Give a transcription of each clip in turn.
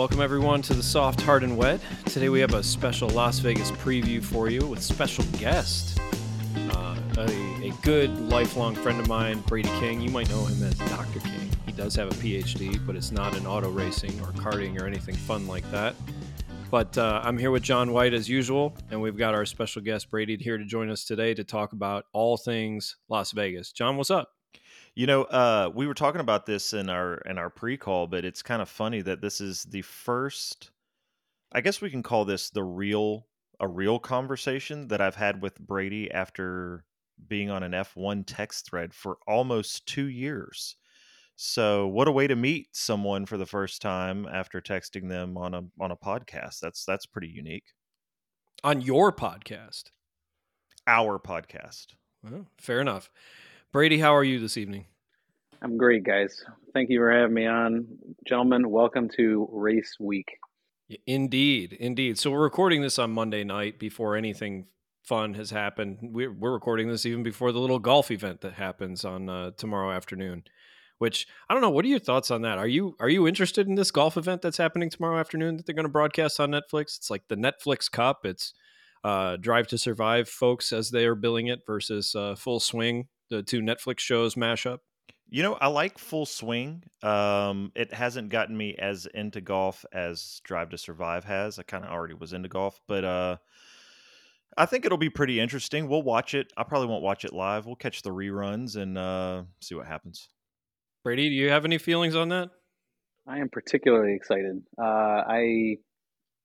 Welcome, everyone, to the Soft, Hard, and Wet. Today we have a special Las Vegas preview for you with special guest, uh, a, a good lifelong friend of mine, Brady King. You might know him as Dr. King. He does have a PhD, but it's not in auto racing or karting or anything fun like that. But uh, I'm here with John White as usual, and we've got our special guest Brady here to join us today to talk about all things Las Vegas. John, what's up? You know, uh, we were talking about this in our in our pre-call, but it's kind of funny that this is the first. I guess we can call this the real a real conversation that I've had with Brady after being on an F1 text thread for almost two years. So, what a way to meet someone for the first time after texting them on a on a podcast. That's that's pretty unique. On your podcast, our podcast. Well, fair enough. Brady, how are you this evening? I'm great, guys. Thank you for having me on. Gentlemen, welcome to Race Week. Indeed, indeed. So we're recording this on Monday night before anything fun has happened. We're, we're recording this even before the little golf event that happens on uh, tomorrow afternoon. Which I don't know. What are your thoughts on that? Are you are you interested in this golf event that's happening tomorrow afternoon that they're going to broadcast on Netflix? It's like the Netflix Cup. It's uh, Drive to Survive, folks, as they are billing it, versus uh, Full Swing, the two Netflix shows mashup? You know, I like Full Swing. Um, it hasn't gotten me as into golf as Drive to Survive has. I kind of already was into golf, but uh, I think it'll be pretty interesting. We'll watch it. I probably won't watch it live. We'll catch the reruns and uh, see what happens. Brady, do you have any feelings on that? I am particularly excited. Uh, I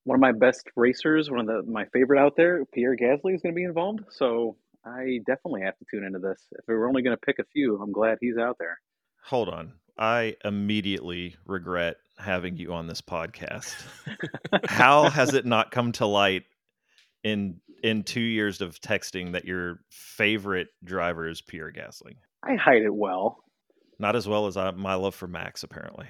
one of my best racers, one of the my favorite out there, Pierre Gasly, is going to be involved. So I definitely have to tune into this. If we are only going to pick a few, I'm glad he's out there. Hold on. I immediately regret having you on this podcast. How has it not come to light in in 2 years of texting that your favorite driver is Pierre Gasly? I hide it well. Not as well as I, my love for Max apparently.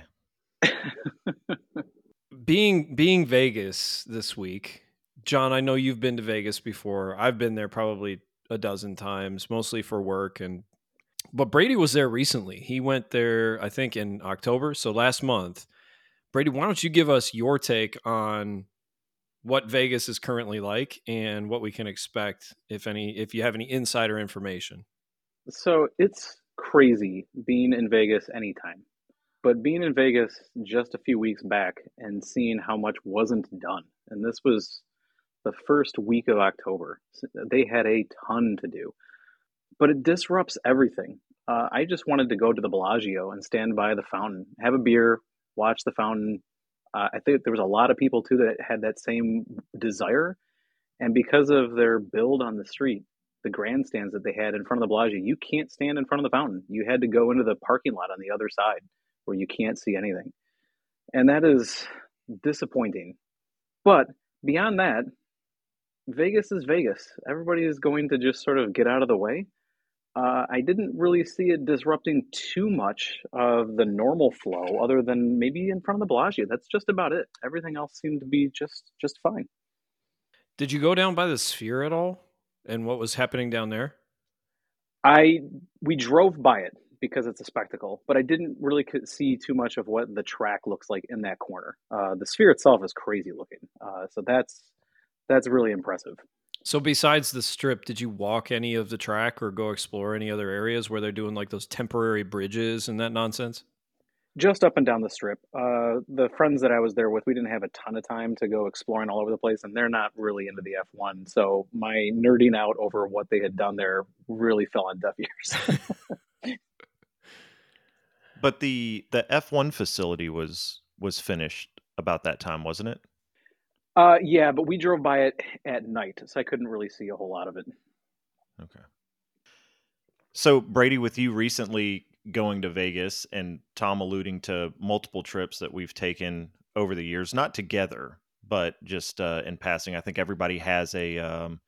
being being Vegas this week, John, I know you've been to Vegas before. I've been there probably a dozen times, mostly for work. And but Brady was there recently. He went there, I think, in October, so last month. Brady, why don't you give us your take on what Vegas is currently like and what we can expect, if any, if you have any insider information? So it's crazy being in Vegas anytime. But being in Vegas just a few weeks back and seeing how much wasn't done, and this was the first week of October. They had a ton to do, but it disrupts everything. Uh, I just wanted to go to the Bellagio and stand by the fountain, have a beer, watch the fountain. Uh, I think there was a lot of people too that had that same desire, and because of their build on the street, the grandstands that they had in front of the Bellagio, you can't stand in front of the fountain. You had to go into the parking lot on the other side where you can't see anything, and that is disappointing. But beyond that, Vegas is Vegas. Everybody is going to just sort of get out of the way. Uh, I didn't really see it disrupting too much of the normal flow, other than maybe in front of the Bellagio. That's just about it. Everything else seemed to be just just fine. Did you go down by the Sphere at all, and what was happening down there? I we drove by it because it's a spectacle, but I didn't really see too much of what the track looks like in that corner. Uh, the Sphere itself is crazy looking, uh, so that's that's really impressive. So besides the strip, did you walk any of the track or go explore any other areas where they're doing like those temporary bridges and that nonsense? Just up and down the strip. Uh, the friends that I was there with, we didn't have a ton of time to go exploring all over the place, and they're not really into the F1. So my nerding out over what they had done there really fell on deaf ears. but the the F1 facility was was finished about that time, wasn't it? Uh, yeah, but we drove by it at night, so I couldn't really see a whole lot of it. Okay. So Brady, with you recently going to Vegas and Tom alluding to multiple trips that we've taken over the years, not together, but just uh, in passing. I think everybody has a um,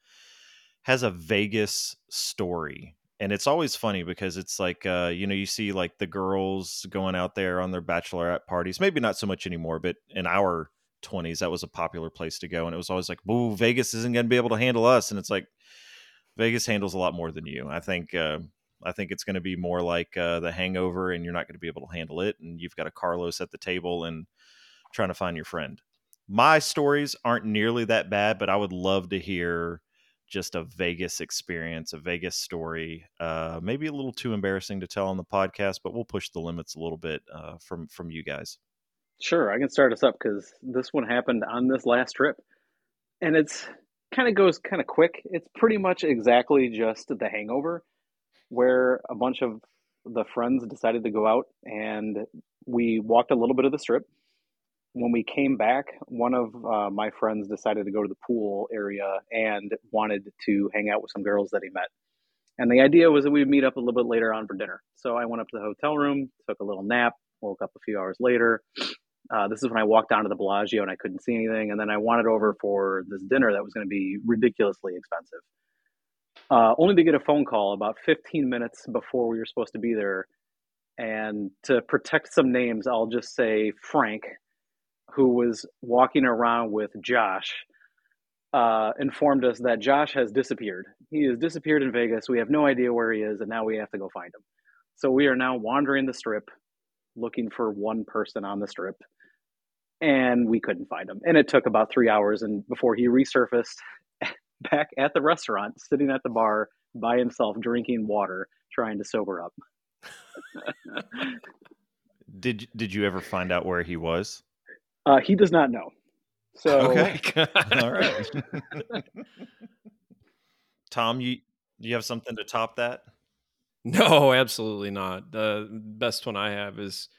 has a Vegas story, and it's always funny because it's like uh, you know you see like the girls going out there on their bachelorette parties. Maybe not so much anymore, but in our 20s that was a popular place to go and it was always like "Ooh, vegas isn't going to be able to handle us and it's like vegas handles a lot more than you i think uh, i think it's going to be more like uh, the hangover and you're not going to be able to handle it and you've got a carlos at the table and trying to find your friend. My stories aren't nearly that bad, but I would love to hear just a Vegas experience, a Vegas story. Uh, maybe a little too embarrassing to tell on the podcast, but we'll push the limits a little bit uh, from from you guys. Sure, I can start us up because this one happened on this last trip, and it's kind of goes kind of quick. It's pretty much exactly just the Hangover, where a bunch of the friends decided to go out and we walked a little bit of the strip when we came back, one of uh, my friends decided to go to the pool area and wanted to hang out with some girls that he met. And the idea was that we would meet up a little bit later on for dinner. So I went up to the hotel room, took a little nap, woke up a few hours later. Uh, this is when I walked down to the Bellagio and I couldn't see anything. And then I wanted over for this dinner that was going to be ridiculously expensive. Uh, only to get a phone call about 15 minutes before we were supposed to be there. And to protect some names, I'll just say Frank, who was walking around with Josh, uh, informed us that Josh has disappeared. He has disappeared in Vegas. We have no idea where he is, and now we have to go find him. So we are now wandering the strip looking for one person on the strip, and we couldn't find him. And it took about three hours and before he resurfaced back at the restaurant, sitting at the bar by himself, drinking water, trying to sober up. did Did you ever find out where he was? Uh, he does not know. So okay, all right. Tom, you you have something to top that? No, absolutely not. The best one I have is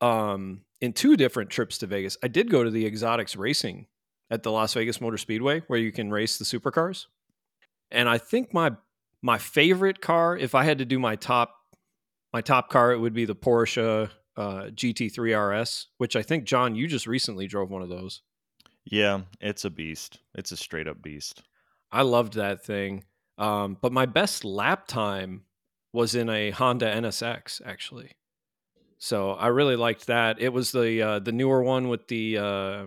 um, in two different trips to Vegas. I did go to the Exotics Racing at the Las Vegas Motor Speedway, where you can race the supercars. And I think my my favorite car, if I had to do my top my top car, it would be the Porsche uh, GT3 RS, which I think John, you just recently drove one of those. Yeah, it's a beast. It's a straight up beast. I loved that thing. Um, but my best lap time was in a Honda NSX actually. So I really liked that. It was the uh, the newer one with the uh,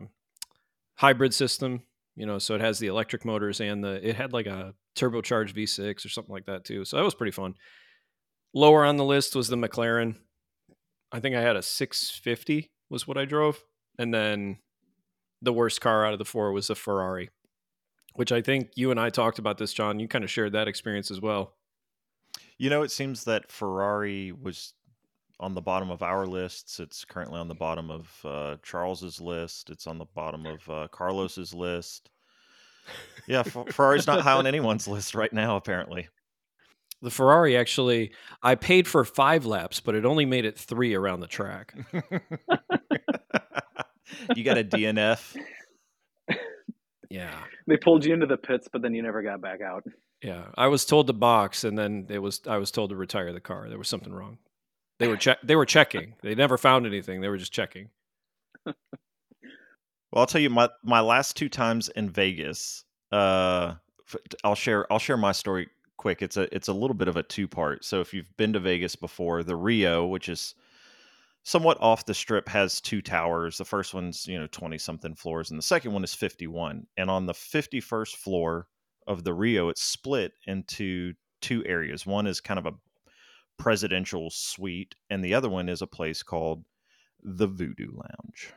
hybrid system, you know, so it has the electric motors and the it had like a turbocharged V6 or something like that too. So that was pretty fun. Lower on the list was the McLaren I think I had a 650 was what I drove, and then the worst car out of the four was a Ferrari, which I think you and I talked about this, John. You kind of shared that experience as well. You know, it seems that Ferrari was on the bottom of our lists. It's currently on the bottom of uh, Charles's list. It's on the bottom of uh, Carlos's list. Yeah, Ferrari's not high on anyone's list right now, apparently. The Ferrari actually, I paid for five laps, but it only made it three around the track. you got a DNF. Yeah. They pulled you into the pits, but then you never got back out. Yeah. I was told to box and then it was I was told to retire the car. There was something wrong. They were check they were checking. They never found anything. They were just checking. well, I'll tell you my my last two times in Vegas, uh I'll share I'll share my story quick. It's a it's a little bit of a two part. So if you've been to Vegas before, the Rio, which is somewhat off the strip, has two towers. The first one's you know twenty something floors, and the second one is fifty one. And on the fifty first floor of the Rio, it's split into two areas. One is kind of a presidential suite, and the other one is a place called the Voodoo Lounge.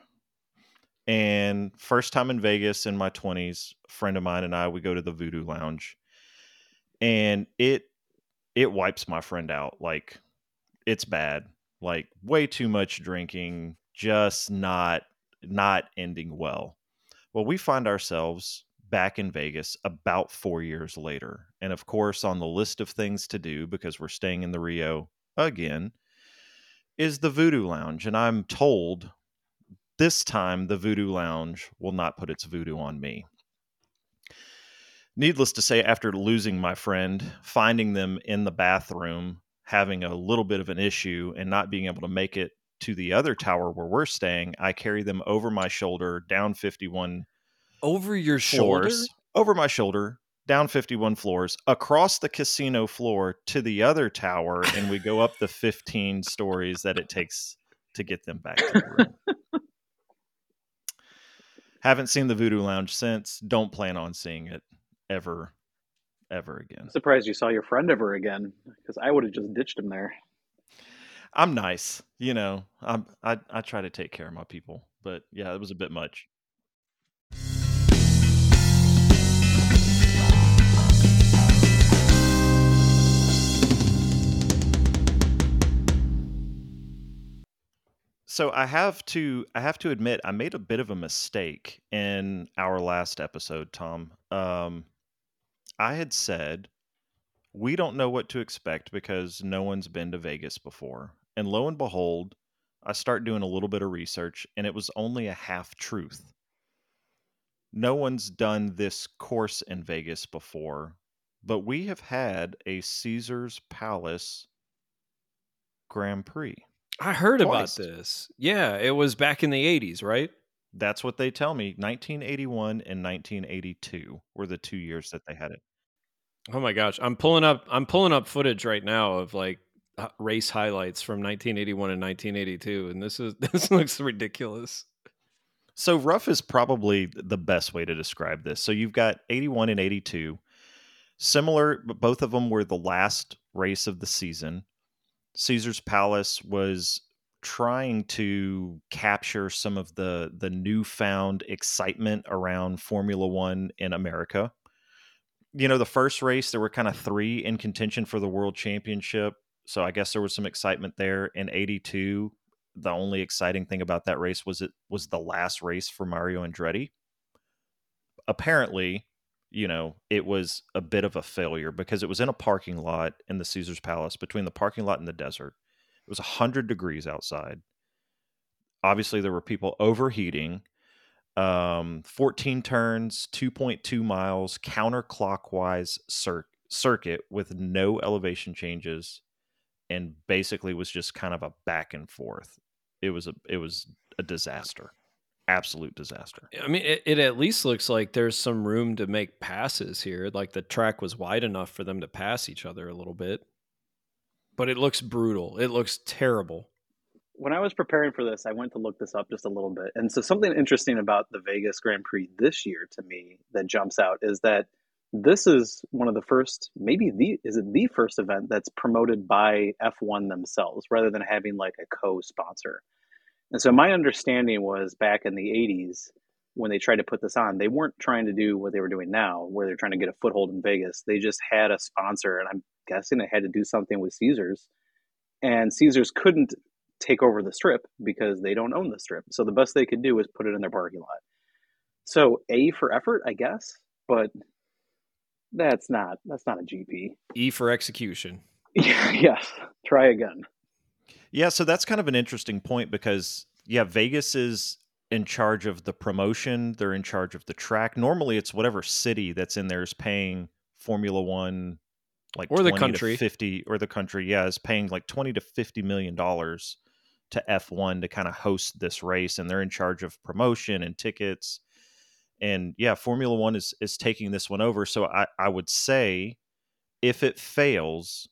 And first time in Vegas in my 20s, a friend of mine and I, we go to the Voodoo Lounge and it it wipes my friend out like it's bad like way too much drinking just not not ending well well we find ourselves back in Vegas about 4 years later and of course on the list of things to do because we're staying in the Rio again is the Voodoo Lounge and I'm told this time the Voodoo Lounge will not put its voodoo on me. Needless to say, after losing my friend, finding them in the bathroom, having a little bit of an issue, and not being able to make it to the other tower where we're staying, I carry them over my shoulder down 51 over your floors, shoulder, over my shoulder, down 51 floors, across the casino floor to the other tower, and we go up the 15 stories that it takes to get them back to the room. Haven't seen the Voodoo Lounge since. Don't plan on seeing it ever, ever again. I'm surprised you saw your friend ever again because I would have just ditched him there. I'm nice, you know. I'm I I try to take care of my people, but yeah, it was a bit much. So I have to I have to admit I made a bit of a mistake in our last episode, Tom. Um, I had said we don't know what to expect because no one's been to Vegas before. And lo and behold, I start doing a little bit of research and it was only a half truth. No one's done this course in Vegas before, but we have had a Caesars Palace Grand Prix. I heard Twice. about this. Yeah, it was back in the 80s, right? That's what they tell me. 1981 and 1982 were the two years that they had it. Oh my gosh, I'm pulling up I'm pulling up footage right now of like race highlights from 1981 and 1982 and this is this looks ridiculous. So rough is probably the best way to describe this. So you've got 81 and 82. Similar, but both of them were the last race of the season. Caesar's Palace was trying to capture some of the the newfound excitement around Formula 1 in America. You know, the first race there were kind of 3 in contention for the world championship. So I guess there was some excitement there in 82 the only exciting thing about that race was it was the last race for Mario Andretti. Apparently, you know, it was a bit of a failure because it was in a parking lot in the Caesar's Palace between the parking lot and the desert. It was 100 degrees outside. Obviously, there were people overheating. Um, 14 turns, 2.2 miles, counterclockwise cir- circuit with no elevation changes, and basically was just kind of a back and forth it was a it was a disaster absolute disaster I mean, it, it at least looks like there's some room to make passes here. Like the track was wide enough for them to pass each other a little bit. But it looks brutal. It looks terrible. When I was preparing for this, I went to look this up just a little bit. And so, something interesting about the Vegas Grand Prix this year to me that jumps out is that this is one of the first, maybe the, is it the first event that's promoted by F1 themselves rather than having like a co sponsor. And so, my understanding was back in the 80s when they tried to put this on, they weren't trying to do what they were doing now, where they're trying to get a foothold in Vegas. They just had a sponsor, and I'm guessing it had to do something with Caesars. And Caesars couldn't take over the strip because they don't own the strip. So the best they could do was put it in their parking lot. So A for effort, I guess, but that's not that's not a GP. E for execution. yes, try again. Yeah so that's kind of an interesting point because yeah vegas is in charge of the promotion they're in charge of the track. Normally it's whatever city that's in there is paying formula one like Or the country. 50 or the country yeah is paying like 20 to 50 million dollars to f1 to kind of host this race and they're in charge of promotion and tickets. And yeah formula one is is taking this one over so i i would say if it fails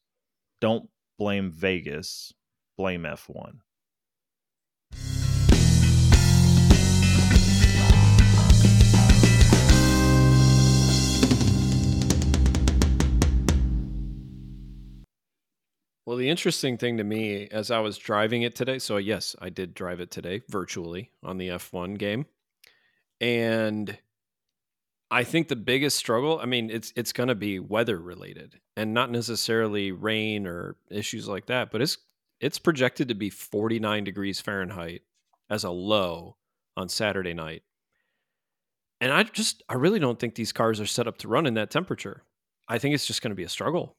don't blame vegas blame f1 Well, the interesting thing to me as I was driving it today, so yes, I did drive it today virtually on the F1 game. And I think the biggest struggle, I mean, it's it's going to be weather related and not necessarily rain or issues like that, but it's it's projected to be 49 degrees Fahrenheit as a low on Saturday night. And I just I really don't think these cars are set up to run in that temperature. I think it's just going to be a struggle.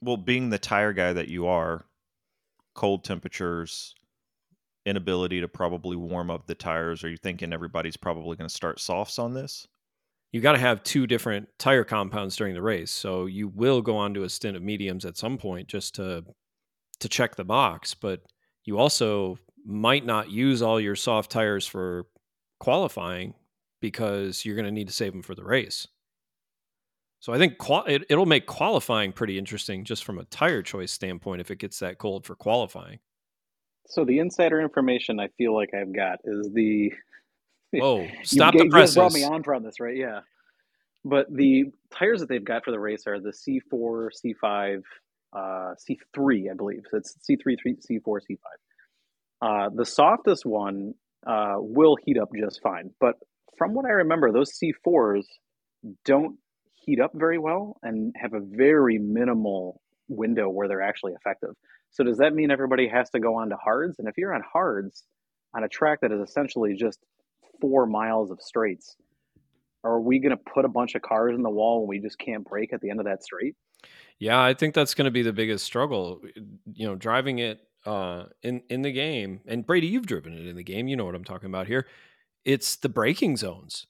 well being the tire guy that you are cold temperatures inability to probably warm up the tires are you thinking everybody's probably going to start softs on this you got to have two different tire compounds during the race. So you will go on to a stint of mediums at some point just to to check the box, but you also might not use all your soft tires for qualifying because you're going to need to save them for the race. So I think qual- it, it'll make qualifying pretty interesting just from a tire choice standpoint if it gets that cold for qualifying. So the insider information I feel like I've got is the Whoa, stop the you guys brought presses. me on from this, right? Yeah. But the tires that they've got for the race are the C4, C5, uh, C3, I believe. So it's C3, three- C4, C5. Uh, the softest one uh, will heat up just fine. But from what I remember, those C4s don't heat up very well and have a very minimal window where they're actually effective. So does that mean everybody has to go on to hards? And if you're on hards on a track that is essentially just four miles of straights, are we going to put a bunch of cars in the wall when we just can't brake at the end of that straight? Yeah, I think that's going to be the biggest struggle. You know, driving it uh, in in the game, and Brady, you've driven it in the game. You know what I'm talking about here. It's the braking zones.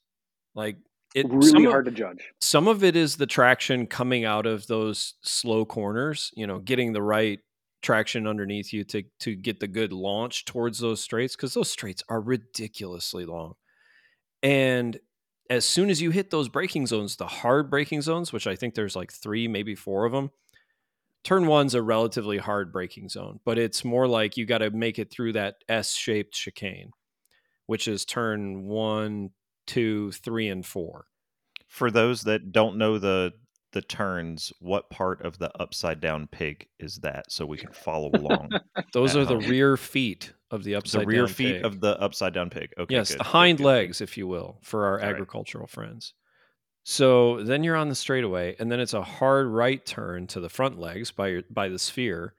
Like it really hard of, to judge. Some of it is the traction coming out of those slow corners. You know, getting the right traction underneath you to to get the good launch towards those straights because those straights are ridiculously long. And as soon as you hit those braking zones, the hard braking zones, which I think there's like three, maybe four of them, turn one's a relatively hard braking zone, but it's more like you got to make it through that S shaped chicane, which is turn one, two, three, and four. For those that don't know the the turns, what part of the upside down pig is that so we can follow along? Those are home. the um, rear feet of the upside the rear feet pig. of the upside down pig. Okay. Yes, good, the hind good, legs, if you will, for our All agricultural right. friends. So then you're on the straightaway, and then it's a hard right turn to the front legs by your, by the sphere.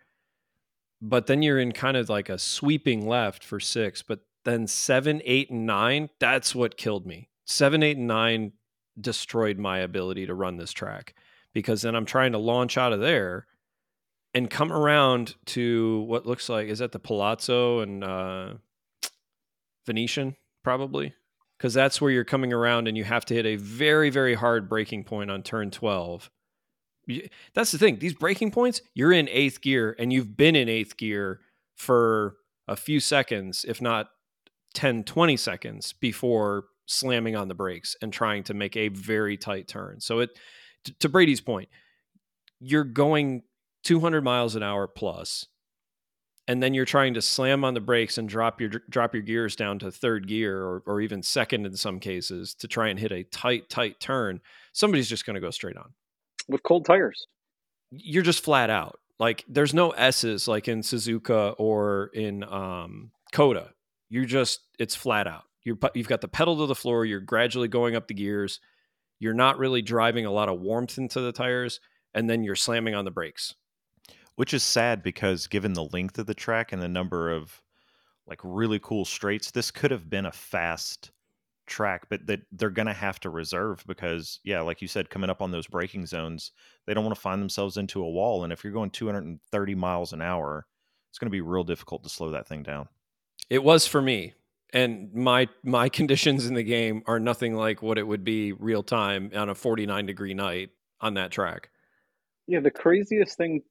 But then you're in kind of like a sweeping left for six. But then seven, eight, and nine, that's what killed me. Seven, eight, and nine destroyed my ability to run this track because then I'm trying to launch out of there and come around to what looks like is that the Palazzo and uh, Venetian probably? Because that's where you're coming around and you have to hit a very very hard braking point on turn 12 that's the thing these braking points you're in eighth gear and you've been in eighth gear for a few seconds if not 10 20 seconds before slamming on the brakes and trying to make a very tight turn. So it to brady's point you're going 200 miles an hour plus and then you're trying to slam on the brakes and drop your drop your gears down to third gear or, or even second in some cases to try and hit a tight tight turn somebody's just going to go straight on. With cold tires. You're just flat out. Like there's no s's like in suzuka or in um COTA you're just it's flat out. You're you've got the pedal to the floor you're gradually going up the gears you're not really driving a lot of warmth into the tires and then you're slamming on the brakes which is sad because given the length of the track and the number of like really cool straights, this could have been a fast track, but that they're going to have to reserve because, yeah, like you said, coming up on those braking zones, they don't want to find themselves into a wall. And if you're going 230 miles an hour, it's going to be real difficult to slow that thing down. It was for me. And my my conditions in the game are nothing like what it would be real time on a 49 degree night on that track. Yeah, the craziest thing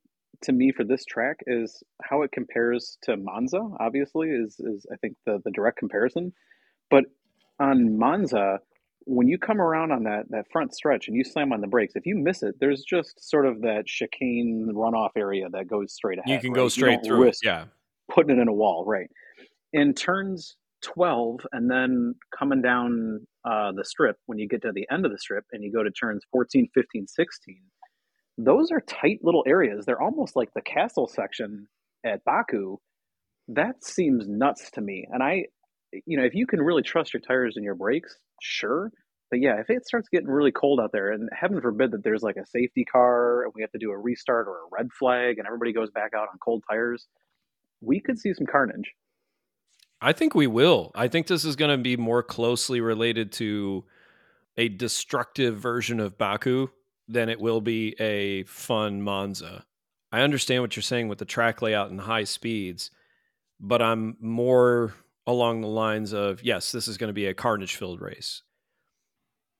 to me for this track is how it compares to Monza. Obviously, is is I think the the direct comparison. But on Monza, when you come around on that that front stretch and you slam on the brakes, if you miss it, there's just sort of that chicane runoff area that goes straight ahead. You can right? go straight through. Yeah, putting it in a wall, right? In turns 12 and then coming down uh, the strip when you get to the end of the strip and you go to turns 14 15 16 those are tight little areas. They're almost like the castle section at Baku. That seems nuts to me. And I, you know, if you can really trust your tires and your brakes, sure. But yeah, if it starts getting really cold out there, and heaven forbid that there's like a safety car and we have to do a restart or a red flag and everybody goes back out on cold tires, we could see some carnage. I think we will. I think this is going to be more closely related to a destructive version of Baku than it will be a fun Monza. I understand what you're saying with the track layout and the high speeds, but I'm more along the lines of yes, this is going to be a carnage filled race.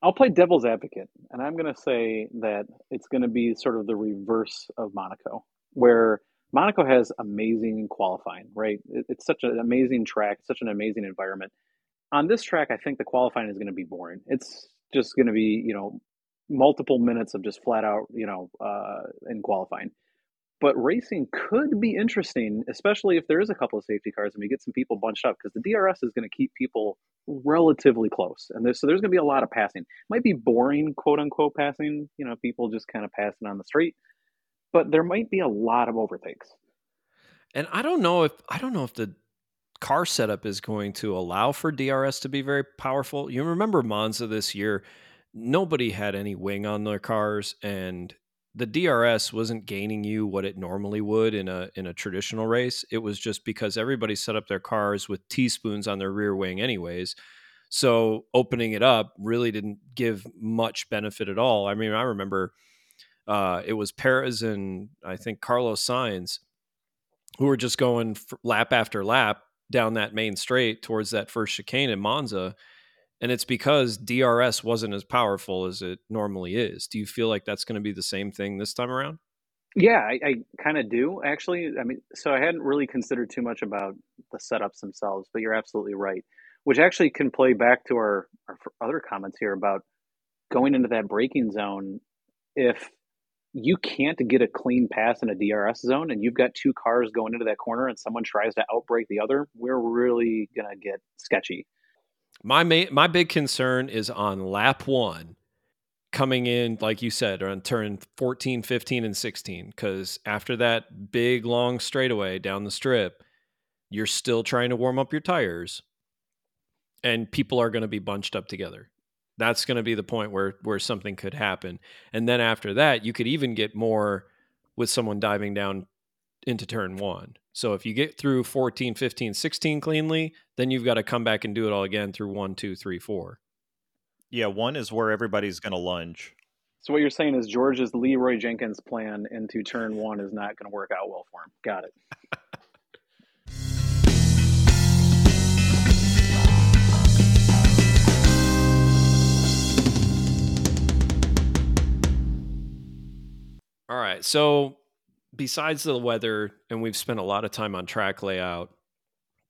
I'll play devil's advocate, and I'm going to say that it's going to be sort of the reverse of Monaco, where Monaco has amazing qualifying, right? It's such an amazing track, such an amazing environment. On this track, I think the qualifying is going to be boring. It's just going to be, you know, multiple minutes of just flat out, you know, uh, in qualifying. But racing could be interesting, especially if there is a couple of safety cars and we get some people bunched up, because the DRS is going to keep people relatively close, and there's, so there's going to be a lot of passing. Might be boring, quote unquote, passing. You know, people just kind of passing on the street, but there might be a lot of overtakes. And I don't know if I don't know if the car setup is going to allow for DRS to be very powerful. You remember Monza this year, nobody had any wing on their cars and the DRS wasn't gaining you what it normally would in a in a traditional race. It was just because everybody set up their cars with teaspoons on their rear wing anyways. So opening it up really didn't give much benefit at all. I mean, I remember uh, it was Perez and I think Carlos Sainz who were just going lap after lap down that main straight towards that first chicane in Monza. And it's because DRS wasn't as powerful as it normally is. Do you feel like that's going to be the same thing this time around? Yeah, I, I kind of do actually. I mean, so I hadn't really considered too much about the setups themselves, but you're absolutely right. Which actually can play back to our, our other comments here about going into that braking zone. If you can't get a clean pass in a DRS zone and you've got two cars going into that corner and someone tries to outbrake the other, we're really going to get sketchy. My ma- my big concern is on lap 1 coming in like you said on turn 14, 15 and 16 cuz after that big long straightaway down the strip, you're still trying to warm up your tires and people are going to be bunched up together. That's going to be the point where where something could happen. And then after that, you could even get more with someone diving down into turn 1. So if you get through 14, 15, 16 cleanly, then you've got to come back and do it all again through one, two, three, four. Yeah, one is where everybody's going to lunge. So what you're saying is George's Leeroy Jenkins plan into turn one is not going to work out well for him. Got it. All right. So, besides the weather, and we've spent a lot of time on track layout,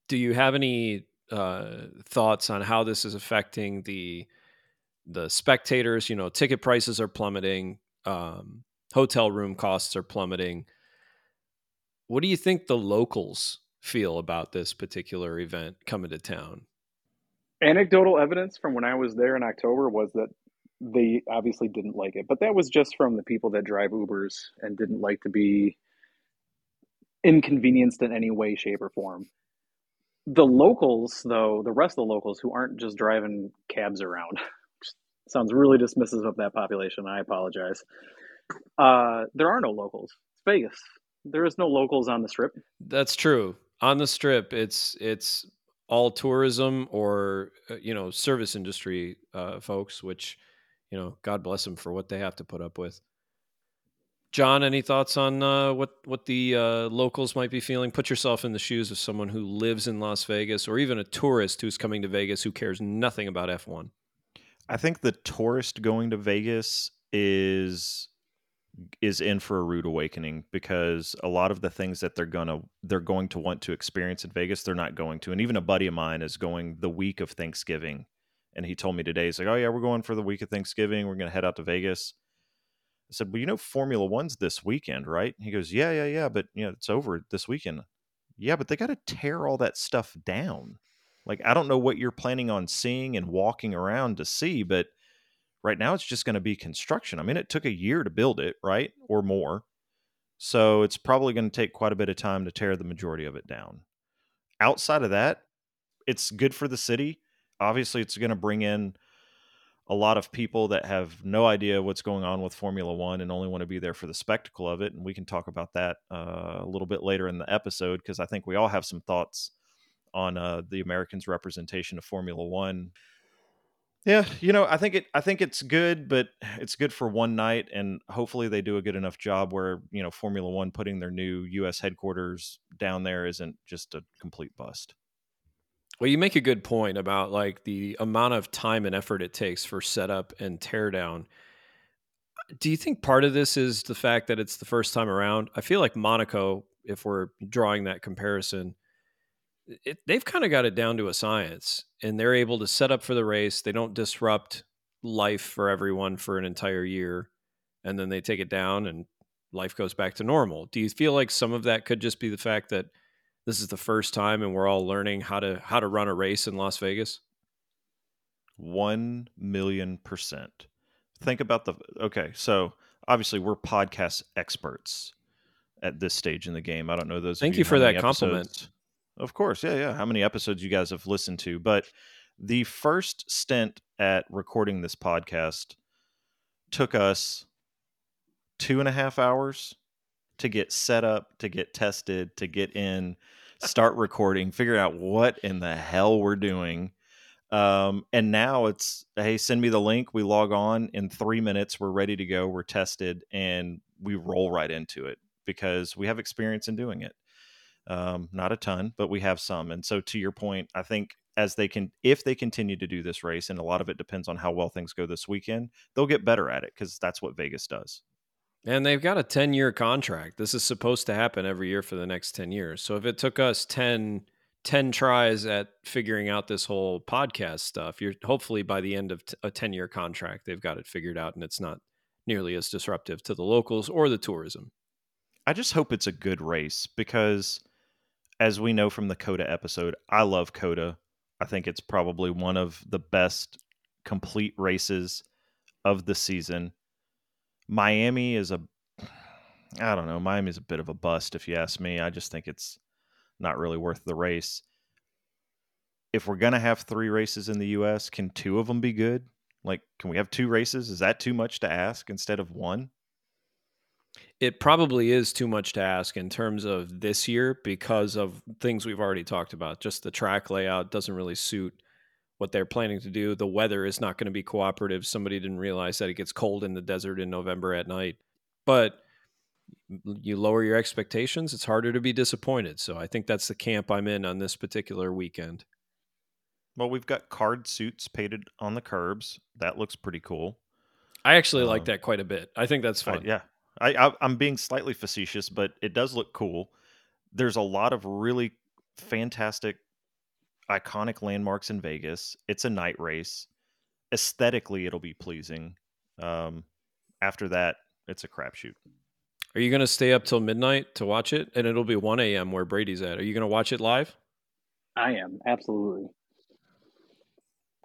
do you have any uh, thoughts on how this is affecting the the spectators? You know, ticket prices are plummeting, um, hotel room costs are plummeting. What do you think the locals feel about this particular event coming to town? Anecdotal evidence from when I was there in October was that they obviously didn't like it. But that was just from the people that drive Ubers and didn't like to be inconvenienced in any way, shape, or form. The locals, though, the rest of the locals who aren't just driving cabs around, sounds really dismissive of that population. I apologize. Uh, there are no locals. It's Vegas. There is no locals on the strip. That's true. On the strip, it's it's all tourism or uh, you know service industry uh, folks, which you know, God bless them for what they have to put up with. John, any thoughts on uh, what what the uh, locals might be feeling? Put yourself in the shoes of someone who lives in Las Vegas, or even a tourist who's coming to Vegas who cares nothing about F one. I think the tourist going to Vegas is is in for a rude awakening because a lot of the things that they're gonna they're going to want to experience in Vegas, they're not going to. And even a buddy of mine is going the week of Thanksgiving and he told me today, he's like, "Oh yeah, we're going for the week of Thanksgiving. We're going to head out to Vegas." I said, "Well, you know, Formula One's this weekend, right?" He goes, "Yeah, yeah, yeah, but you know, it's over this weekend." Yeah, but they got to tear all that stuff down. Like, I don't know what you're planning on seeing and walking around to see, but right now it's just going to be construction. I mean, it took a year to build it, right, or more. So it's probably going to take quite a bit of time to tear the majority of it down. Outside of that, it's good for the city obviously it's going to bring in a lot of people that have no idea what's going on with Formula One and only want to be there for the spectacle of it. And we can talk about that uh, a little bit later in the episode because I think we all have some thoughts on uh, the Americans' representation of Formula One. Yeah, you know, I think it. I think it's good, but it's good for one night, and hopefully they do a good enough job where you know Formula One putting their new U.S. headquarters down there isn't just a complete bust. Well, you make a good point about like the amount of time and effort it takes for setup and teardown. Do you think part of this is the fact that it's the first time around? I feel like Monaco, if we're drawing that comparison, it, they've kind of got it down to a science and they're able to set up for the race. They don't disrupt life for everyone for an entire year and then they take it down and life goes back to normal. Do you feel like some of that could just be the fact that this is the first time and we're all learning how to how to run a race in Las Vegas? 1 million percent. Think about the okay, so obviously we're podcast experts at this stage in the game. I don't know those. Thank you, you for that compliment. of course. Yeah, yeah. How many episodes you guys have listened to? But the first stint at recording this podcast took us two and a half hours to get set up, to get tested, to get in, start recording, figure out what in the hell we're doing. Um, and now it's hey, send me the link. We log on in three minutes. We're ready to go. We're tested, and we roll right into it because we have experience in doing it. Um, not a ton, but we have some. And so, to your point, I think as they can, if they continue to do this race, and a lot of it depends on how well things go this weekend, they'll get better at it because that's what Vegas does. And they've got a 10 year contract. This is supposed to happen every year for the next 10 years. So if it took us 10, 10 tries at figuring out this whole podcast stuff, you're hopefully by the end of t- a 10 year contract, they've got it figured out and it's not nearly as disruptive to the locals or the tourism. I just hope it's a good race because, as we know from the COTA episode, I love COTA. I think it's probably one of the best complete races of the season. Miami is a I don't know, Miami is a bit of a bust if you ask me. I just think it's not really worth the race. If we're going to have 3 races in the US, can two of them be good? Like can we have two races? Is that too much to ask instead of one? It probably is too much to ask in terms of this year because of things we've already talked about. Just the track layout doesn't really suit what they're planning to do. The weather is not going to be cooperative. Somebody didn't realize that it gets cold in the desert in November at night. But you lower your expectations, it's harder to be disappointed. So I think that's the camp I'm in on this particular weekend. Well, we've got card suits painted on the curbs. That looks pretty cool. I actually um, like that quite a bit. I think that's fun. I, yeah. I, I I'm being slightly facetious, but it does look cool. There's a lot of really fantastic iconic landmarks in Vegas. It's a night race. Aesthetically, it'll be pleasing. Um, after that, it's a crapshoot. Are you going to stay up till midnight to watch it? And it'll be 1 a.m. where Brady's at. Are you going to watch it live? I am absolutely.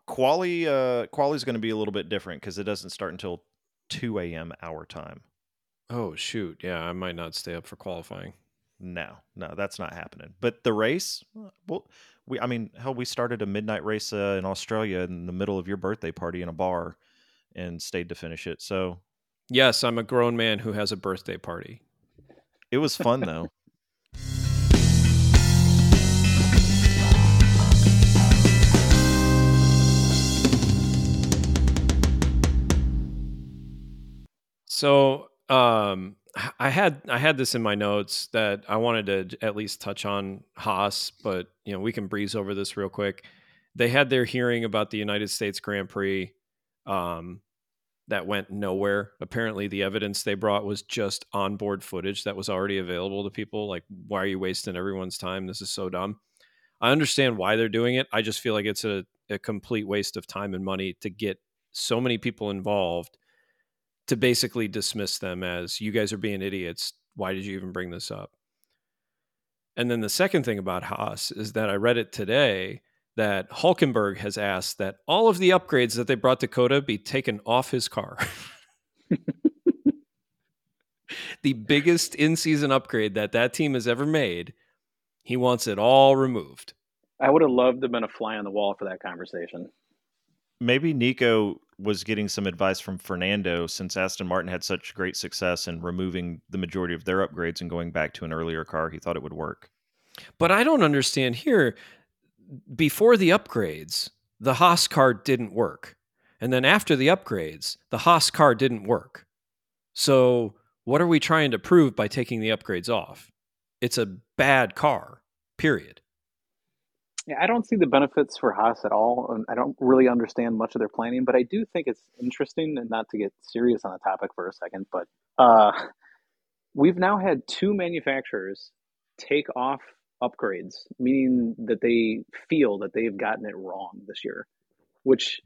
Quali uh, Quali is going to be a little bit different because it doesn't start until 2 a.m. our time. Oh shoot! Yeah, I might not stay up for qualifying. No, no, that's not happening. But the race, well, we, I mean, hell, we started a midnight race uh, in Australia in the middle of your birthday party in a bar, and stayed to finish it. So, yes, I'm a grown man who has a birthday party. It was fun though. So, um, I had I had this in my notes that I wanted to at least touch on Haas, but you know we can breeze over this real quick. They had their hearing about the United States Grand Prix um, that went nowhere. Apparently, the evidence they brought was just onboard footage that was already available to people. Like, why are you wasting everyone's time? This is so dumb. I understand why they're doing it. I just feel like it's a, a complete waste of time and money to get so many people involved to basically dismiss them as you guys are being idiots. Why did you even bring this up? And then the second thing about Haas is that I read it today that Hulkenberg has asked that all of the upgrades that they brought to COTA be taken off his car. the biggest in season upgrade that that team has ever made, he wants it all removed. I would have loved to have been a fly on the wall for that conversation. Maybe Nico was getting some advice from Fernando since Aston Martin had such great success in removing the majority of their upgrades and going back to an earlier car. He thought it would work. But I don't understand here. Before the upgrades, the Haas car didn't work. And then after the upgrades, the Haas car didn't work. So, what are we trying to prove by taking the upgrades off? It's a bad car, period. Yeah, I don't see the benefits for Haas at all. I don't really understand much of their planning, but I do think it's interesting, and not to get serious on the topic for a second, but uh, we've now had two manufacturers take off upgrades, meaning that they feel that they've gotten it wrong this year, which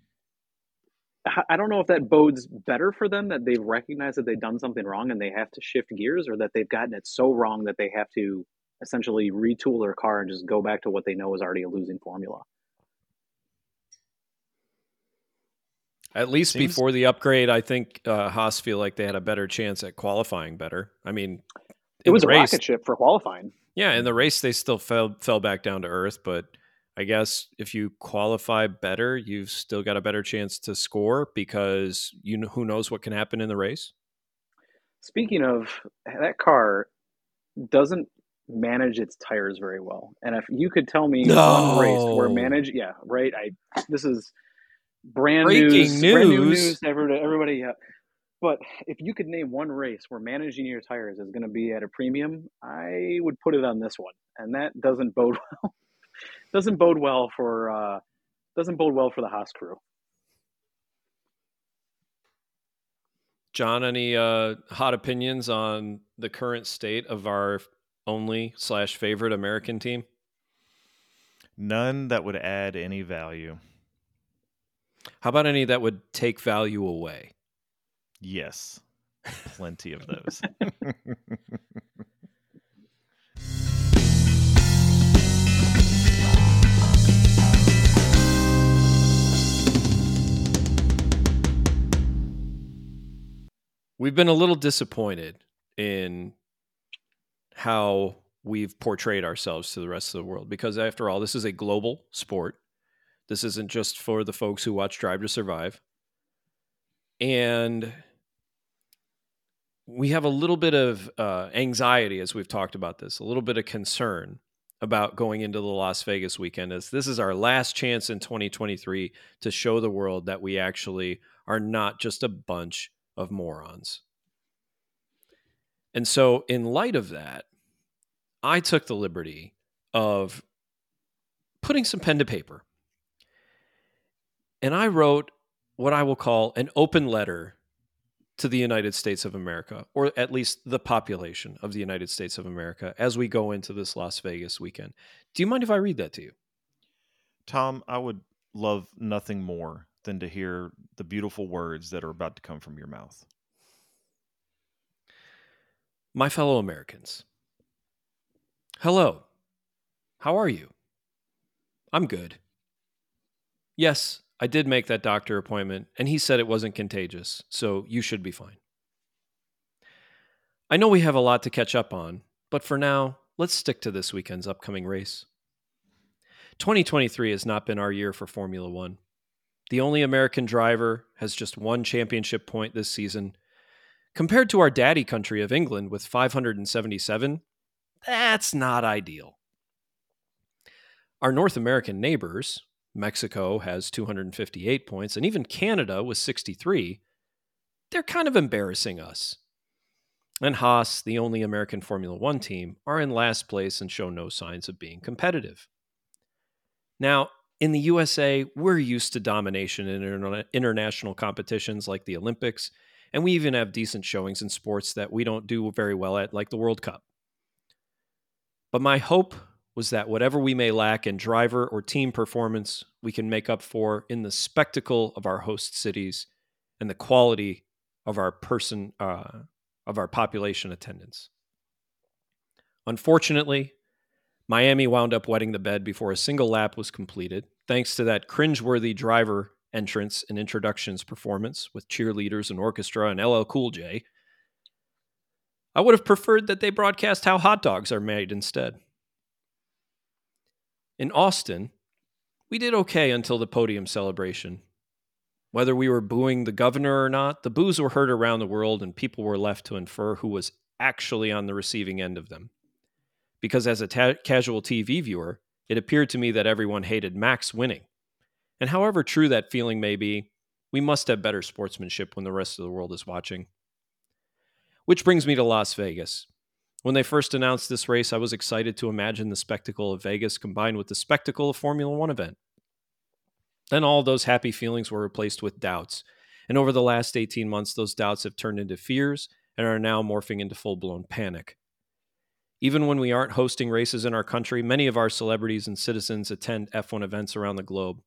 I don't know if that bodes better for them that they've recognized that they've done something wrong and they have to shift gears, or that they've gotten it so wrong that they have to essentially retool their car and just go back to what they know is already a losing formula. At least Seems... before the upgrade, I think uh, Haas feel like they had a better chance at qualifying better. I mean, it was a race, rocket ship for qualifying. Yeah, in the race they still fell fell back down to earth, but I guess if you qualify better, you've still got a better chance to score because you know who knows what can happen in the race. Speaking of that car, doesn't manage its tires very well. And if you could tell me no. one race where manage, yeah, right. I this is brand Breaking news, brand new news. news to everybody. everybody yeah. But if you could name one race where managing your tires is going to be at a premium, I would put it on this one, and that doesn't bode well. doesn't bode well for uh, doesn't bode well for the Haas crew. John, any uh, hot opinions on the current state of our only slash favorite American team? None that would add any value. How about any that would take value away? Yes, plenty of those. We've been a little disappointed in how we've portrayed ourselves to the rest of the world because, after all, this is a global sport. This isn't just for the folks who watch Drive to Survive. And we have a little bit of uh, anxiety as we've talked about this, a little bit of concern about going into the Las Vegas weekend as this is our last chance in 2023 to show the world that we actually are not just a bunch of morons. And so, in light of that, I took the liberty of putting some pen to paper. And I wrote what I will call an open letter to the United States of America, or at least the population of the United States of America, as we go into this Las Vegas weekend. Do you mind if I read that to you? Tom, I would love nothing more than to hear the beautiful words that are about to come from your mouth. My fellow Americans, hello. How are you? I'm good. Yes, I did make that doctor appointment, and he said it wasn't contagious, so you should be fine. I know we have a lot to catch up on, but for now, let's stick to this weekend's upcoming race. 2023 has not been our year for Formula One. The only American driver has just one championship point this season. Compared to our daddy country of England with 577, that's not ideal. Our North American neighbors, Mexico has 258 points, and even Canada with 63, they're kind of embarrassing us. And Haas, the only American Formula One team, are in last place and show no signs of being competitive. Now, in the USA, we're used to domination in interna- international competitions like the Olympics, and we even have decent showings in sports that we don't do very well at, like the World Cup. But my hope was that whatever we may lack in driver or team performance, we can make up for in the spectacle of our host cities and the quality of our person uh, of our population attendance. Unfortunately, Miami wound up wetting the bed before a single lap was completed, thanks to that cringeworthy driver entrance and introductions performance with cheerleaders and orchestra and LL Cool J. I would have preferred that they broadcast how hot dogs are made instead. In Austin, we did okay until the podium celebration. Whether we were booing the governor or not, the boos were heard around the world and people were left to infer who was actually on the receiving end of them. Because as a ta- casual TV viewer, it appeared to me that everyone hated Max winning. And however true that feeling may be, we must have better sportsmanship when the rest of the world is watching. Which brings me to Las Vegas. When they first announced this race, I was excited to imagine the spectacle of Vegas combined with the spectacle of Formula One event. Then all those happy feelings were replaced with doubts. And over the last 18 months, those doubts have turned into fears and are now morphing into full blown panic. Even when we aren't hosting races in our country, many of our celebrities and citizens attend F1 events around the globe.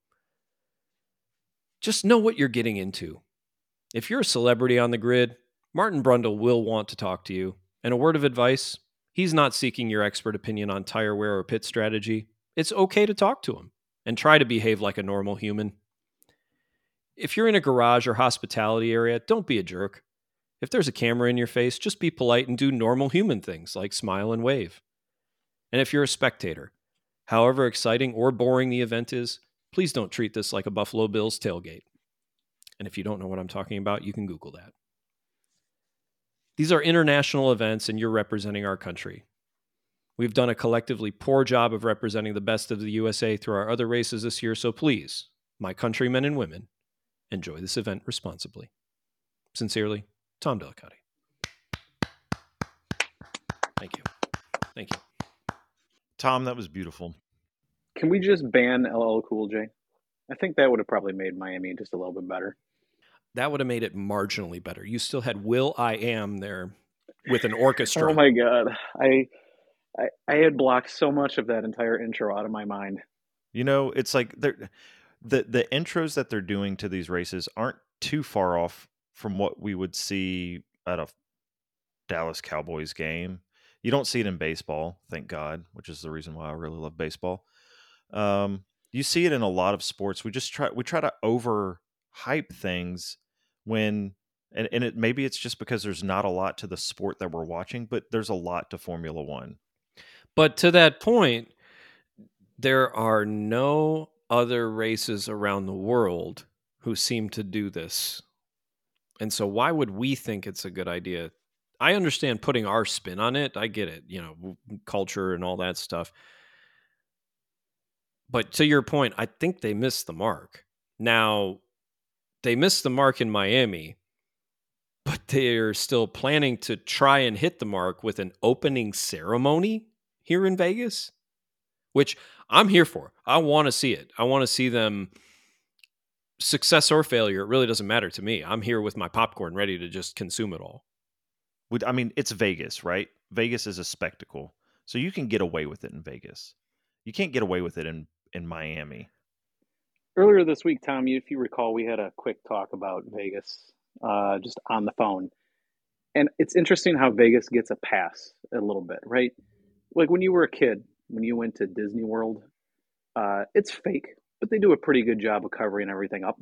Just know what you're getting into. If you're a celebrity on the grid, Martin Brundle will want to talk to you. And a word of advice he's not seeking your expert opinion on tire wear or pit strategy. It's okay to talk to him and try to behave like a normal human. If you're in a garage or hospitality area, don't be a jerk. If there's a camera in your face, just be polite and do normal human things like smile and wave. And if you're a spectator, however exciting or boring the event is, please don't treat this like a Buffalo Bills tailgate. And if you don't know what I'm talking about, you can Google that. These are international events, and you're representing our country. We've done a collectively poor job of representing the best of the USA through our other races this year, so please, my countrymen and women, enjoy this event responsibly. Sincerely, Tom Delicati. Thank you. Thank you. Tom, that was beautiful. Can we just ban LL Cool J? I think that would have probably made Miami just a little bit better. That would have made it marginally better. You still had Will I Am there with an orchestra. oh my god. I, I I had blocked so much of that entire intro out of my mind. You know, it's like they're the the intros that they're doing to these races aren't too far off from what we would see at a Dallas Cowboys game. You don't see it in baseball, thank God, which is the reason why I really love baseball. Um, you see it in a lot of sports. We just try we try to over hype things when and, and it maybe it's just because there's not a lot to the sport that we're watching, but there's a lot to Formula One. But to that point, there are no other races around the world who seem to do this. And so why would we think it's a good idea? I understand putting our spin on it. I get it, you know, culture and all that stuff. But to your point, I think they missed the mark. Now, they missed the mark in Miami, but they're still planning to try and hit the mark with an opening ceremony here in Vegas, which I'm here for. I want to see it. I want to see them success or failure. It really doesn't matter to me. I'm here with my popcorn ready to just consume it all. I mean, it's Vegas, right? Vegas is a spectacle. So you can get away with it in Vegas. You can't get away with it in, in Miami. Earlier this week, Tom, if you recall, we had a quick talk about Vegas uh, just on the phone. And it's interesting how Vegas gets a pass a little bit, right? Like when you were a kid, when you went to Disney World, uh, it's fake, but they do a pretty good job of covering everything up.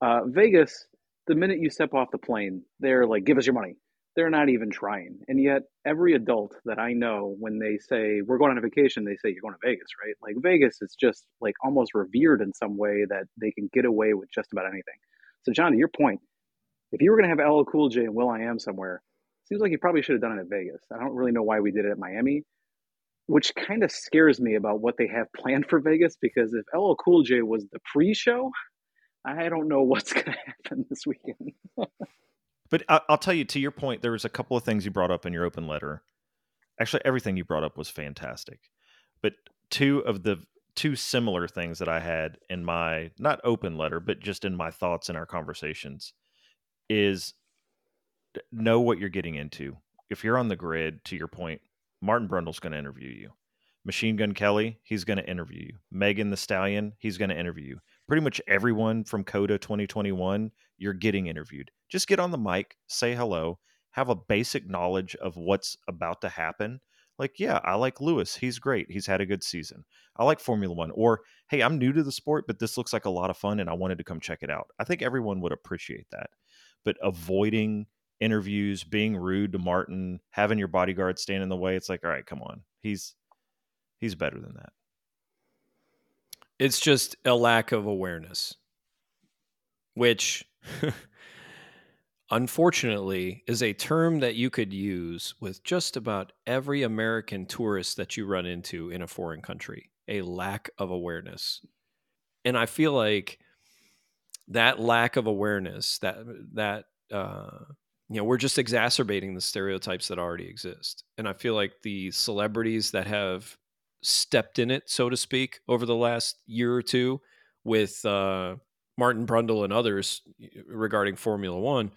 Uh, Vegas, the minute you step off the plane, they're like, give us your money. They're not even trying. And yet, every adult that I know, when they say, we're going on a vacation, they say, you're going to Vegas, right? Like, Vegas is just like almost revered in some way that they can get away with just about anything. So, John, to your point, if you were going to have LL Cool J and Will I Am somewhere, seems like you probably should have done it at Vegas. I don't really know why we did it at Miami which kind of scares me about what they have planned for Vegas because if LL Cool J was the pre-show, I don't know what's going to happen this weekend. but I'll tell you, to your point, there was a couple of things you brought up in your open letter. Actually, everything you brought up was fantastic. But two of the two similar things that I had in my not open letter, but just in my thoughts in our conversations is know what you're getting into. If you're on the grid, to your point, Martin Brundle's going to interview you. Machine Gun Kelly, he's going to interview you. Megan Thee Stallion, he's going to interview you. Pretty much everyone from COTA 2021, you're getting interviewed. Just get on the mic, say hello, have a basic knowledge of what's about to happen. Like, yeah, I like Lewis. He's great. He's had a good season. I like Formula One. Or, hey, I'm new to the sport, but this looks like a lot of fun and I wanted to come check it out. I think everyone would appreciate that. But avoiding interviews, being rude to Martin, having your bodyguard stand in the way. It's like, all right, come on. He's he's better than that. It's just a lack of awareness, which unfortunately is a term that you could use with just about every American tourist that you run into in a foreign country. A lack of awareness. And I feel like that lack of awareness, that that uh, you know we're just exacerbating the stereotypes that already exist and i feel like the celebrities that have stepped in it so to speak over the last year or two with uh, martin brundle and others regarding formula one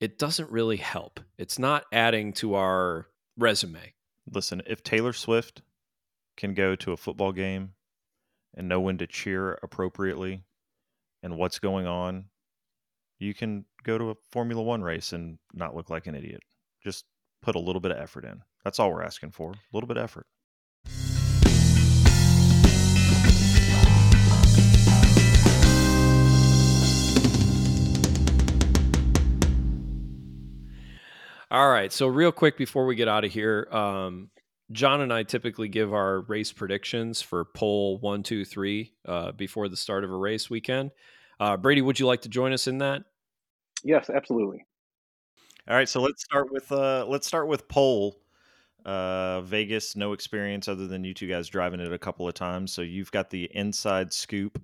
it doesn't really help it's not adding to our resume listen if taylor swift can go to a football game and know when to cheer appropriately and what's going on you can go to a Formula One race and not look like an idiot. Just put a little bit of effort in. That's all we're asking for. A little bit of effort. All right. So, real quick before we get out of here, um, John and I typically give our race predictions for pole one, two, three uh, before the start of a race weekend. Uh, Brady, would you like to join us in that? Yes, absolutely. All right, so let's start with uh, let's start with pole. Uh, Vegas, no experience other than you two guys driving it a couple of times, so you've got the inside scoop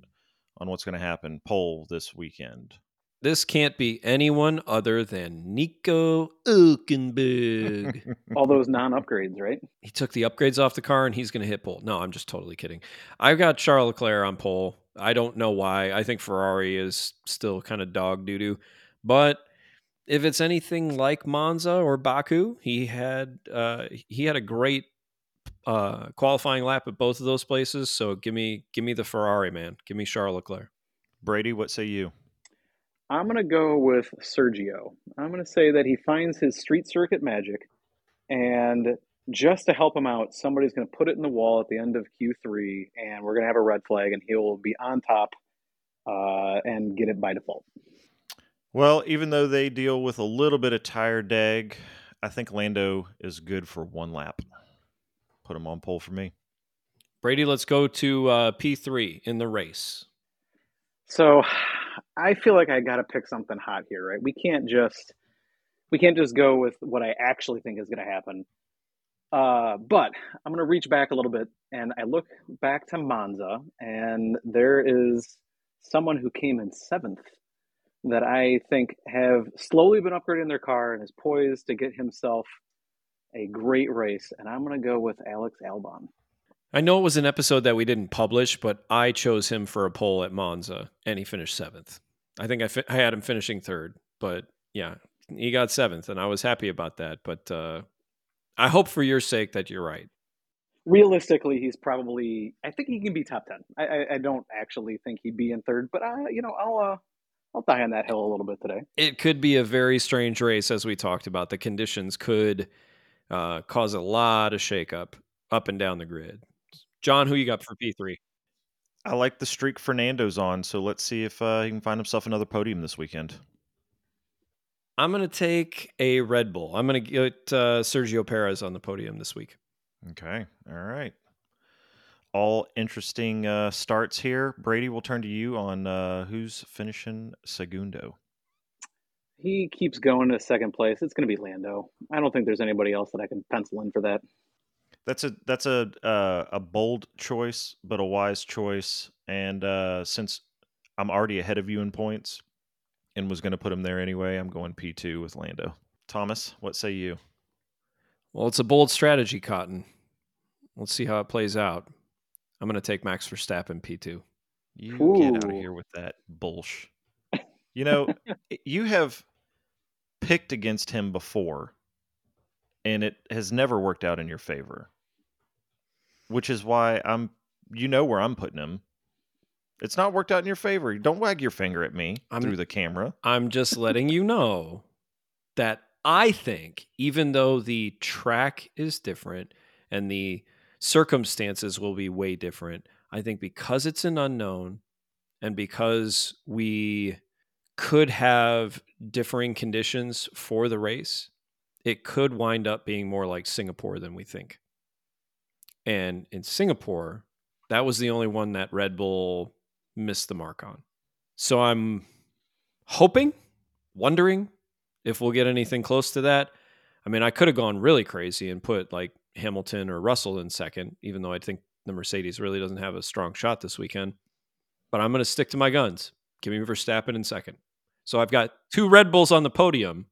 on what's going to happen pole this weekend. This can't be anyone other than Nico Hulkenberg. All those non-upgrades, right? he took the upgrades off the car and he's going to hit pole. No, I'm just totally kidding. I've got Charles Leclerc on pole. I don't know why. I think Ferrari is still kind of dog doo doo. But if it's anything like Monza or Baku, he had uh, he had a great uh, qualifying lap at both of those places. So give me give me the Ferrari man. Give me Charles Leclerc. Brady, what say you? I'm going to go with Sergio. I'm going to say that he finds his street circuit magic, and just to help him out, somebody's going to put it in the wall at the end of Q3, and we're going to have a red flag, and he'll be on top uh, and get it by default. Well, even though they deal with a little bit of tire deg, I think Lando is good for one lap. Put him on pole for me. Brady, let's go to uh, P3 in the race. So I feel like I got to pick something hot here, right? We can't just we can't just go with what I actually think is going to happen. Uh, but I'm going to reach back a little bit, and I look back to Monza, and there is someone who came in seventh that I think have slowly been upgrading their car and is poised to get himself a great race. And I'm going to go with Alex Albon. I know it was an episode that we didn't publish, but I chose him for a pole at Monza, and he finished seventh. I think I, fi- I had him finishing third, but yeah, he got seventh, and I was happy about that. But uh, I hope for your sake that you're right. Realistically, he's probably. I think he can be top ten. I, I, I don't actually think he'd be in third, but I, you know, I'll uh, I'll die on that hill a little bit today. It could be a very strange race, as we talked about. The conditions could uh, cause a lot of shakeup up and down the grid. John, who you got for P three? I like the streak Fernando's on, so let's see if uh, he can find himself another podium this weekend. I'm going to take a Red Bull. I'm going to get uh, Sergio Perez on the podium this week. Okay. All right. All interesting uh, starts here. Brady, we'll turn to you on uh, who's finishing segundo. He keeps going to second place. It's going to be Lando. I don't think there's anybody else that I can pencil in for that. That's a that's a uh, a bold choice, but a wise choice. And uh, since I'm already ahead of you in points, and was going to put him there anyway, I'm going P two with Lando. Thomas, what say you? Well, it's a bold strategy, Cotton. Let's see how it plays out. I'm going to take Max Verstappen P2. You get out of here with that bullsh. You know, you have picked against him before, and it has never worked out in your favor. Which is why I'm, you know, where I'm putting him. It's not worked out in your favor. Don't wag your finger at me I'm- through the camera. I'm just letting you know that I think, even though the track is different and the circumstances will be way different, I think because it's an unknown and because we could have differing conditions for the race, it could wind up being more like Singapore than we think. And in Singapore, that was the only one that Red Bull missed the mark on. So I'm hoping, wondering if we'll get anything close to that. I mean, I could have gone really crazy and put like Hamilton or Russell in second, even though I think the Mercedes really doesn't have a strong shot this weekend. But I'm going to stick to my guns. Give me Verstappen in second. So I've got two Red Bulls on the podium,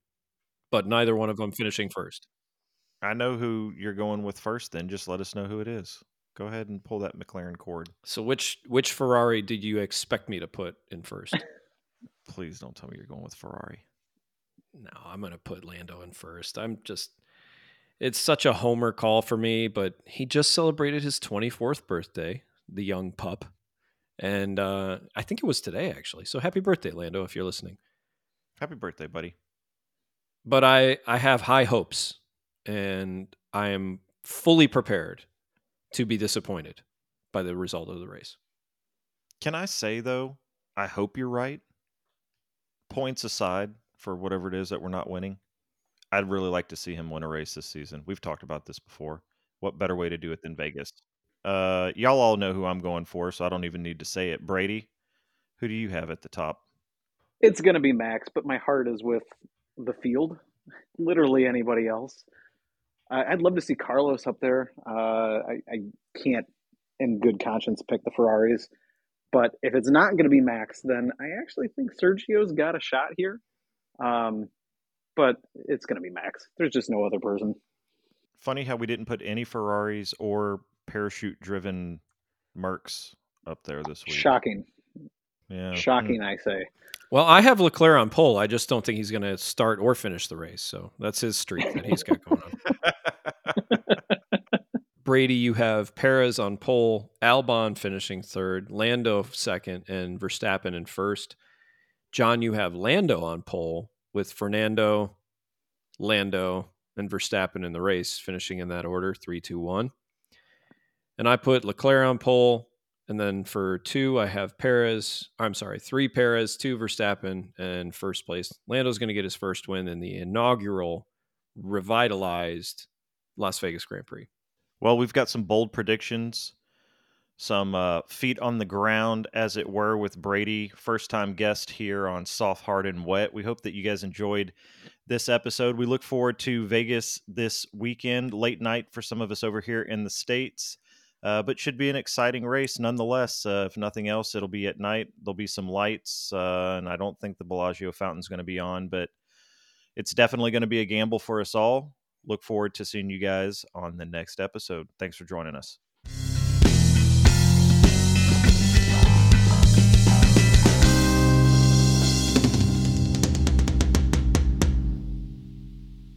but neither one of them finishing first. I know who you're going with first. Then just let us know who it is. Go ahead and pull that McLaren cord. So which which Ferrari did you expect me to put in first? Please don't tell me you're going with Ferrari. No, I'm going to put Lando in first. I'm just, it's such a homer call for me, but he just celebrated his 24th birthday, the young pup. And uh, I think it was today, actually. So happy birthday, Lando, if you're listening. Happy birthday, buddy. But I, I have high hopes, and I am fully prepared to be disappointed by the result of the race. Can I say though, I hope you're right. Points aside for whatever it is that we're not winning, I'd really like to see him win a race this season. We've talked about this before. What better way to do it than Vegas? Uh, y'all all know who I'm going for, so I don't even need to say it. Brady, who do you have at the top? It's going to be Max, but my heart is with the field. Literally anybody else. I'd love to see Carlos up there. Uh, I, I, can't, in good conscience, pick the Ferraris. But if it's not going to be Max, then I actually think Sergio's got a shot here. Um, but it's going to be Max. There's just no other person. Funny how we didn't put any Ferraris or parachute driven Mercs up there this week. Shocking. Yeah. Shocking, mm. I say. Well, I have Leclerc on pole. I just don't think he's going to start or finish the race. So that's his streak that he's got going on. Brady, you have Perez on pole, Albon finishing third, Lando second, and Verstappen in first. John, you have Lando on pole with Fernando, Lando, and Verstappen in the race, finishing in that order three, two, one. And I put Leclerc on pole. And then for two, I have Perez. I'm sorry, three Perez, two Verstappen, and first place. Lando's going to get his first win in the inaugural revitalized Las Vegas Grand Prix. Well, we've got some bold predictions, some uh, feet on the ground, as it were, with Brady, first time guest here on Soft Hard and Wet. We hope that you guys enjoyed this episode. We look forward to Vegas this weekend, late night for some of us over here in the States. Uh, but should be an exciting race nonetheless. Uh, if nothing else, it'll be at night. There'll be some lights, uh, and I don't think the Bellagio fountain's going to be on, but it's definitely going to be a gamble for us all look forward to seeing you guys on the next episode. Thanks for joining us.